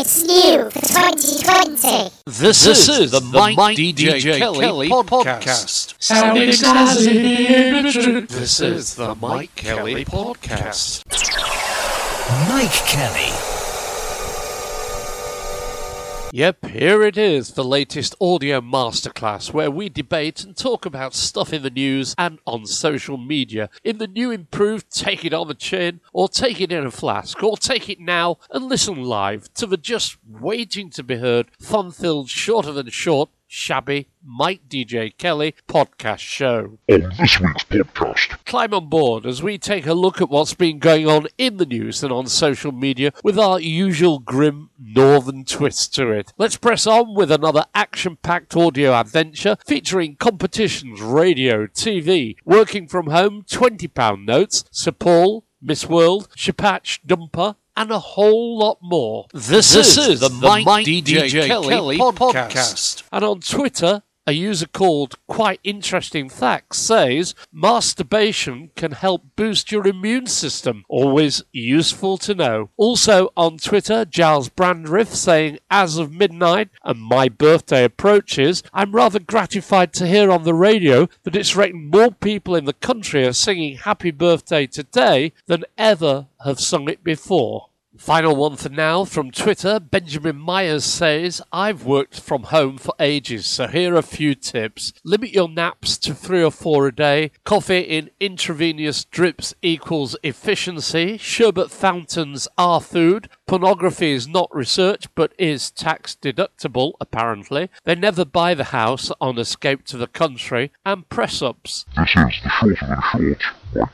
It's new for 2020. This, This is, is the, the Mike, Mike DJ, DJ Kelly, Kelly podcast. Sounding snazzy. This is the Mike Kelly podcast. Mike Kelly. Yep, here it is, the latest audio masterclass where we debate and talk about stuff in the news and on social media. In the new improved Take It on the Chin, or Take It in a Flask, or Take It Now and listen live to the just waiting to be heard, fun filled, shorter than short, shabby Mike DJ Kelly podcast show. on this week's podcast. Climb on board as we take a look at what's been going on in the news and on social media with our usual grim northern twist to it. Let's press on with another action packed audio adventure featuring competitions, radio, TV, working from home, £20 notes, Sir Paul, Miss World, Shapatch Dumper, and a whole lot more. This, This is, is the, Mike, Mike DJ, DJ Kelly, Kelly podcast. podcast. And on Twitter, a user called Quite Interesting Facts says masturbation can help boost your immune system. Always useful to know. Also on Twitter, Giles Brandreth saying, as of midnight and my birthday approaches, I'm rather gratified to hear on the radio that it's reckoned more people in the country are singing happy birthday today than ever have sung it before. Final one for now from Twitter. Benjamin Myers says, I've worked from home for ages, so here are a few tips. Limit your naps to three or four a day. Coffee in intravenous drips equals efficiency. Sherbet fountains are food. Pornography is not research, but is tax deductible, apparently. They never buy the house on escape to the country. And press ups. This is the Short Mike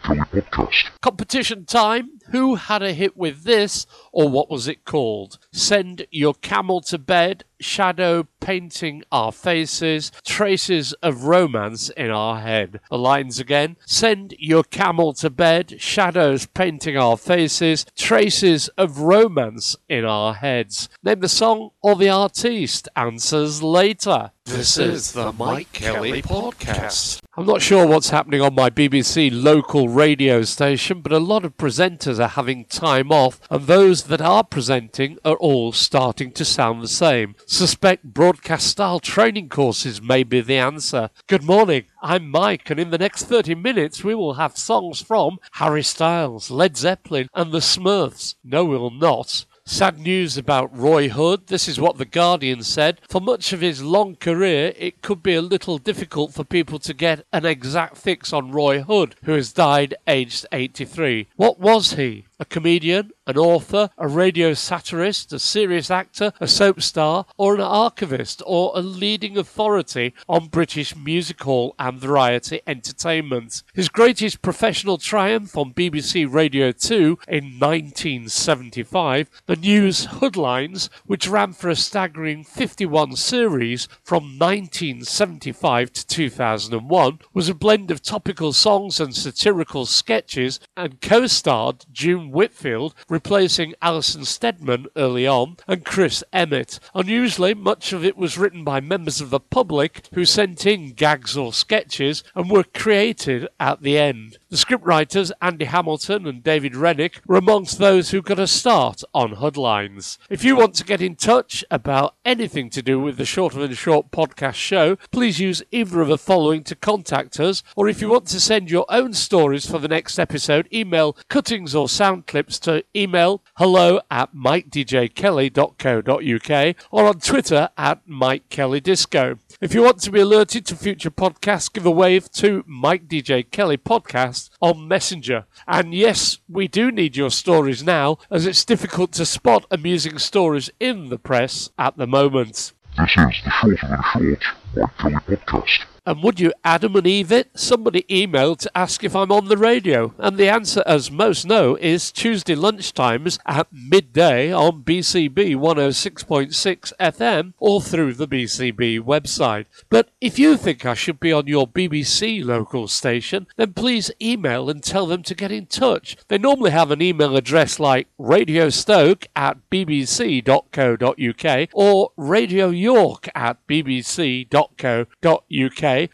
Kelly podcast. Competition time. Who had a hit with this, or what was it called? Send your camel to bed, shadow painting our faces, traces of romance in our head. The lines again. Send your camel to bed, shadows painting our faces, traces of romance in our heads. Name the song or the artiste. Answers later. This is the Mike Kelly podcast. I'm not sure what's happening on my BBC local radio station, but a lot of presenters are having time off, and those that are presenting are all starting to sound the same. Suspect broadcast style training courses may be the answer. Good morning, I'm Mike, and in the next 30 minutes we will have songs from Harry Styles, Led Zeppelin, and the Smurfs. No, we will not. Sad news about Roy Hudd. This is what The Guardian said. For much of his long career, it could be a little difficult for people to get an exact fix on Roy Hudd, who has died aged 83. What was he? A comedian, an author, a radio satirist, a serious actor, a soap star, or an archivist, or a leading authority on British music hall and variety entertainment. His greatest professional triumph on BBC Radio 2 in 1975, the news Huddlines, which ran for a staggering 51 series from 1975 to 2001, was a blend of topical songs and satirical sketches and co-starred June Whitfield, replacing Alison Steadman early on, and Chris Emmett. Unusually, much of it was written by members of the public who sent in gags or sketches and were created at the end. The scriptwriters Andy Hamilton and David Renwick were amongst those who got a start on Huddlines. If you want to get in touch about anything to do with the Shorter Than Short podcast show, please use either of the following to contact us, or if you want to send your own stories for the next episode, email cuttings or sound clips to email hello at mikedjkelly.co.uk or on Twitter at Mike Kelly Disco. If you want to be alerted to future podcasts, give a wave to Mike DJ Kelly Podcast on Messenger. And yes, we do need your stories now, as it's difficult to spot amusing stories in the press at the moment. This is the Shorter Than Short Podcast. And would you Adam and Eve it? Somebody emailed to ask if I'm on the radio. And the answer, as most know, is Tuesday lunchtimes at midday on BCB 106.6 FM or through the BCB website. But if you think I should be on your BBC local station, then please email and tell them to get in touch. They normally have an email address like radiostoke at bbc.co.uk or Radio York at bbc.co.uk,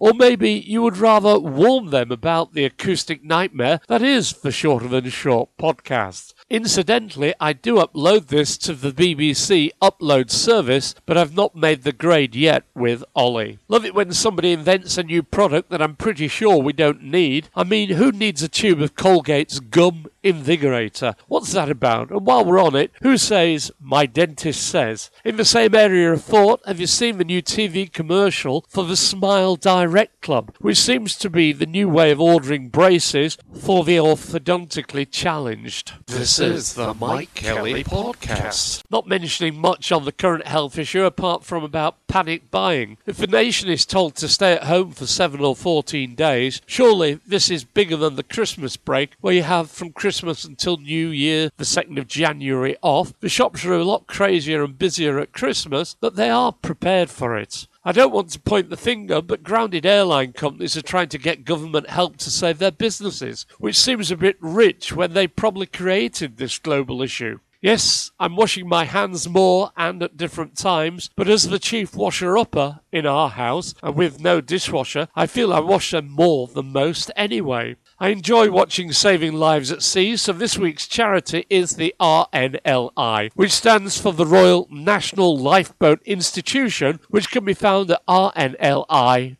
or maybe you would rather warn them about the acoustic nightmare that is the Shorter Than Short podcast. Incidentally, I do upload this to the BBC upload service, but I've not made the grade yet with Ollie. Love it when somebody invents a new product that I'm pretty sure we don't need. I mean, who needs a tube of Colgate's gum Invigorator. What's that about? And while we're on it, who says, my dentist says? In the same area of thought, have you seen the new TV commercial for the Smile Direct Club, which seems to be the new way of ordering braces for the orthodontically challenged? This is the Mike Kelly Podcast. Not mentioning much on the current health issue apart from about panic buying. If the nation is told to stay at home for 7 or 14 days, surely this is bigger than the Christmas break where you have from Christmas Christmas until New Year, the 2nd of January off. The shops are a lot crazier and busier at Christmas, but they are prepared for it. I don't want to point the finger, but grounded airline companies are trying to get government help to save their businesses, which seems a bit rich when they probably created this global issue. Yes, I'm washing my hands more and at different times, but as the chief washer upper in our house and with no dishwasher, I feel I wash them more than most anyway. I enjoy watching Saving Lives at Sea, so this week's charity is the RNLI, which stands for the Royal National Lifeboat Institution, which can be found at rnli.org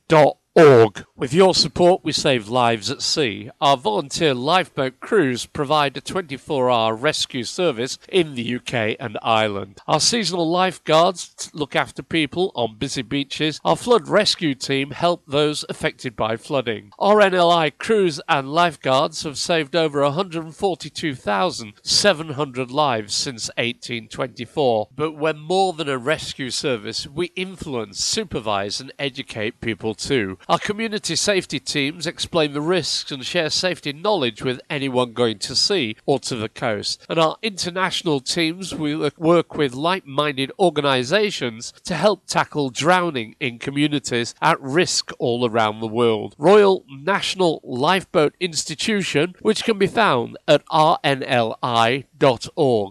org. With your support, we save lives at sea. Our volunteer lifeboat crews provide a 24 hour rescue service in the UK and Ireland. Our seasonal lifeguards look after people on busy beaches. Our flood rescue team help those affected by flooding. RNLI crews and lifeguards have saved over 142,700 lives since 1824. But we're more than a rescue service, we influence, supervise, and educate people too. Our community safety teams explain the risks and share safety knowledge with anyone going to sea or to the coast. And our international teams work with like minded organisations to help tackle drowning in communities at risk all around the world. Royal National Lifeboat Institution, which can be found at rnli.org.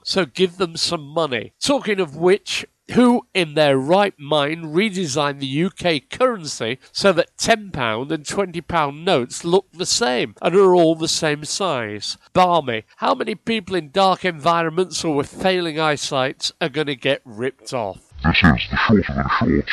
So give them some money. Talking of which, who in their right mind redesigned the UK currency so that £10 and £20 notes look the same and are all the same size. Barmy, how many people in dark environments or with failing eyesight are going to get ripped off? This is the Short Mike Kelly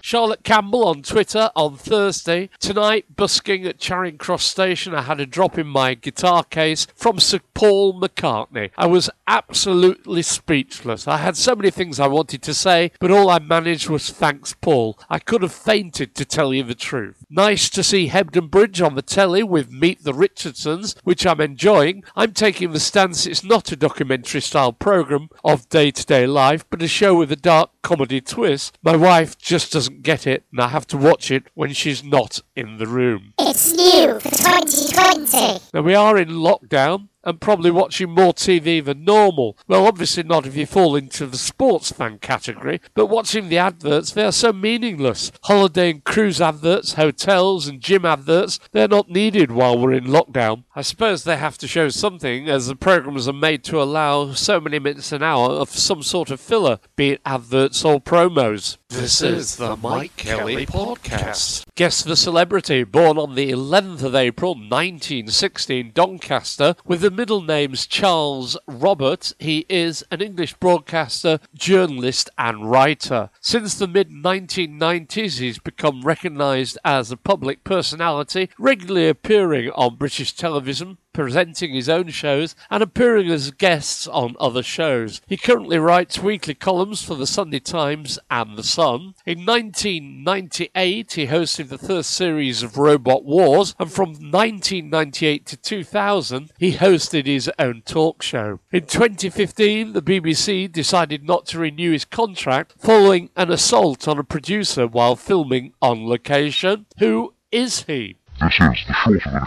Charlotte Campbell on Twitter on Thursday. Tonight, busking at Charing Cross Station, I had a drop in my guitar case from Sir Paul McCartney. I was absolutely speechless. I had so many things I wanted to say, but all I managed was thanks, Paul. I could have fainted to tell you the truth. Nice to see Hebden Bridge on the telly with Meet the Richardsons, which I'm enjoying. I'm taking the stance it's not a documentary style programme of day to day life, but a show with a dark comedy twist. My wife just doesn't get it, and I have to watch it when she's not in the room. It's new for 2020. Now, we are in lockdown and probably watching more TV than normal. Well, obviously not if you fall into the sports fan category, but watching the adverts, they are so meaningless. Holiday and cruise adverts, hotels and gym adverts, they're not needed while we're in lockdown. I suppose they have to show something as the programs are made to allow so many minutes an hour of some sort of filler, be it adverts or promos. This is the Mike Kelly Podcast. Guess the celebrity, born on the 11th of April 1916, Doncaster, with the middle name's Charles Robert. He is an English broadcaster, journalist, and writer. Since the mid 1990s, he's become recognised as a public personality, regularly appearing on British television, presenting his own shows and appearing as guests on other shows. He currently writes weekly columns for the Sunday Times and The Sun. In 1998, he hosted the first series of Robot Wars, and from 1998 to 2000, he hosted his own talk show. In 2015, the BBC decided not to renew his contract following an assault on a producer while filming on location. Who is he? This is the Shorter Than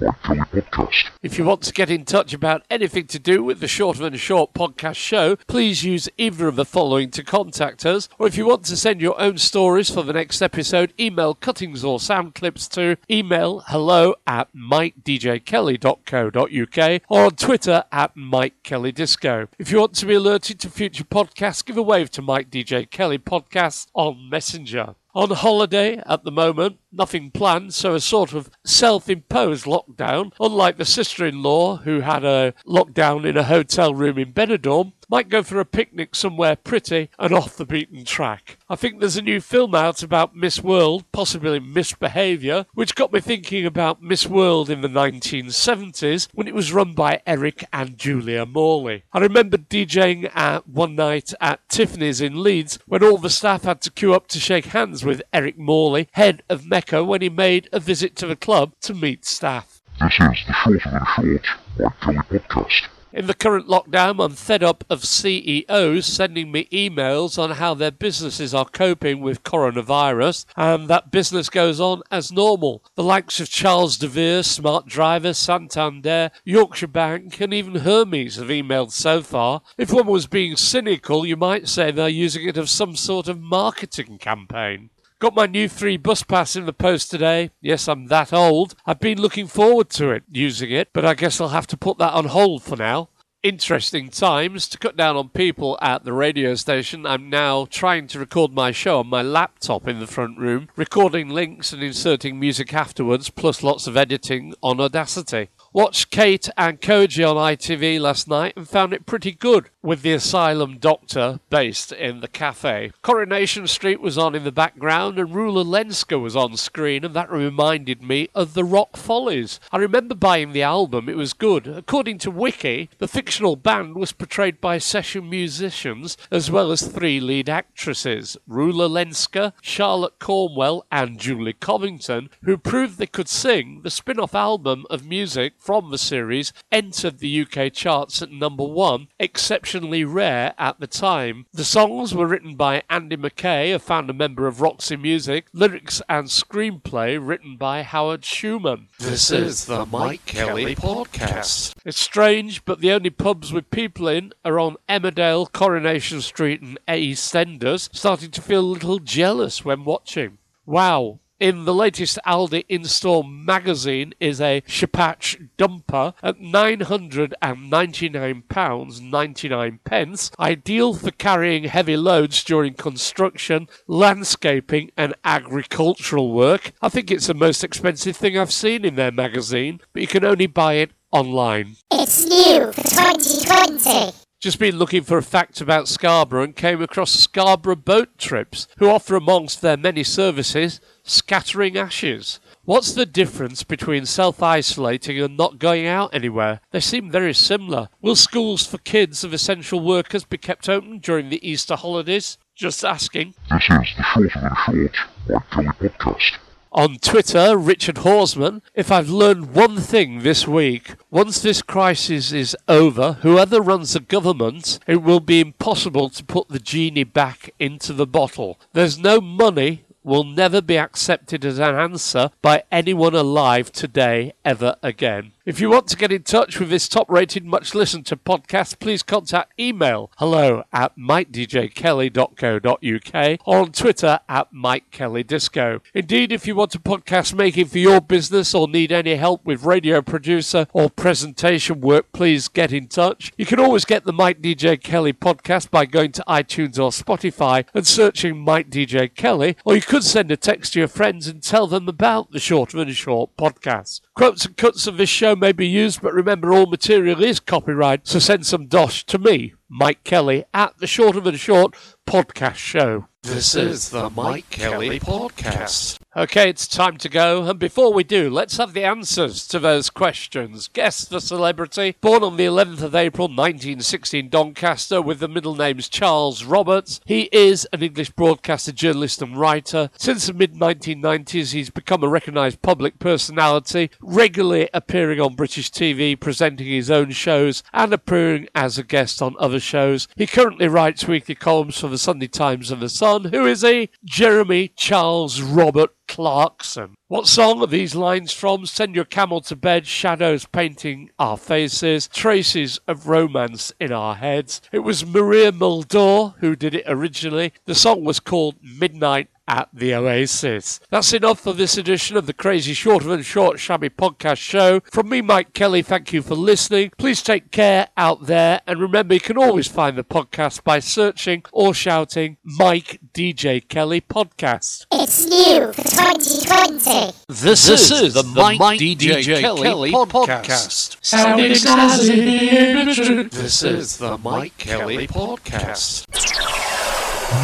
Short Kelly podcast. If you want to get in touch about anything to do with the Shorter Than Short podcast show, please use either of the following to contact us. Or if you want to send your own stories for the next episode, email cuttings or sound clips to email hello at mikedjkelly.co.uk or on Twitter at Mike Kelly Disco. If you want to be alerted to future podcasts, give a wave to Mike DJ Kelly Podcasts on Messenger. On holiday at the moment, nothing planned, so a sort of self imposed lockdown, unlike the sister in law who had a lockdown in a hotel room in Benidorm, might go for a picnic somewhere pretty and off the beaten track. I think there's a new film out about Miss World, possibly misbehaviour, which got me thinking about Miss World in the 1970s when it was run by Eric and Julia Morley. I remember DJing at one night at Tiffany's in Leeds when all the staff had to queue up to shake hands with Eric Morley, head of Mecca, when he made a visit to the club to meet staff. This is the Shorter Than Short Mike Kelly podcast. In the current lockdown, I'm fed up of CEOs sending me emails on how their businesses are coping with coronavirus, and that business goes on as normal. The likes of Charles De Vere, Smart Driver, Santander, Yorkshire Bank, and even Hermes have emailed so far. If one was being cynical, you might say they're using it as some sort of marketing campaign. Got my new free bus pass in the post today. Yes, I'm that old. I've been looking forward to it, using it, but I guess I'll have to put that on hold for now. Interesting times. To cut down on people at the radio station, I'm now trying to record my show on my laptop in the front room, recording links and inserting music afterwards, plus lots of editing on Audacity. Watched Kate and Koji on ITV last night and found it pretty good with the asylum doctor based in the cafe. Coronation Street was on in the background and Rula Lenska was on screen and that reminded me of the Rock Follies. I remember buying the album, it was good. According to Wiki, the fictional band was portrayed by session musicians as well as three lead actresses, Rula Lenska, Charlotte Cornwell and Julie Covington, who proved they could sing. The spin-off album of music from the series entered the UK charts at number one, exceptionally rare at the time. The songs were written by Andy Mackay, a founder member of Roxy Music, lyrics and screenplay written by Howard Schuman. This is the Mike Kelly Podcast. It's strange, but the only pubs with people in are on Emmerdale, Coronation Street, and EastEnders, starting to feel a little jealous when watching. Wow, in the latest Aldi in-store magazine is a Shapach dumper at £999.99, pence, ideal for carrying heavy loads during construction, landscaping and agricultural work. I think it's the most expensive thing I've seen in their magazine, but you can only buy it online. It's new for 2020. Just been looking for a fact about Scarborough and came across Scarborough Boat Trips, who offer amongst their many services scattering ashes. What's the difference between self isolating and not going out anywhere? They seem very similar. Will schools for kids of essential workers be kept open during the Easter holidays? Just asking. This is the Shorter Than Short Mike Kelly podcast. On Twitter, Richard Horsman, if I've learned one thing this week, once this crisis is over, whoever runs the government, it will be impossible to put the genie back into the bottle. There's no money will never be accepted as an answer by anyone alive today ever again. If you want to get in touch with this top rated, much listened to podcast, please contact email hello at mikedjkelly.co.uk or on Twitter at MikeKellyDisco. Indeed, if you want a podcast making for your business or need any help with radio producer or presentation work, please get in touch. You can always get the Mike DJ Kelly podcast by going to iTunes or Spotify and searching Mike DJ Kelly, or you could send a text to your friends and tell them about the Shorter and Short podcast. Quotes and cuts of this show may be used, but remember all material is copyright, so send some dosh to me, Mike Kelly, at the short of and Short podcast show. This is the Mike Kelly Podcast. Okay, it's time to go. And before we do, let's have the answers to those questions. Guess the celebrity. Born on the 11th of April 1916 in Doncaster with the middle names Charles Roberts. He is an English broadcaster, journalist, and writer. Since the mid 1990s, he's become a recognised public personality, regularly appearing on British TV, presenting his own shows, and appearing as a guest on other shows. He currently writes weekly columns for the Sunday Times and the Sun. Who is he? Jeremy Charles Robert Clarkson. What song are these lines from? Send your camel to bed, shadows painting our faces, traces of romance in our heads. It was Maria Muldaur who did it originally. The song was called Midnight at the Oasis. That's enough for this edition of the Crazy Short and Short Shabby podcast show. From me, Mike Kelly, thank you for listening. Please take care out there, and remember you can always find the podcast by searching or shouting Mike DJ Kelly Podcast. It's new for 2020. This, This is, is the the Mike, Mike DJ, DJ Kelly, Kelly podcast. Sounding excited. This is the Mike Kelly podcast.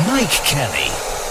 Mike Kelly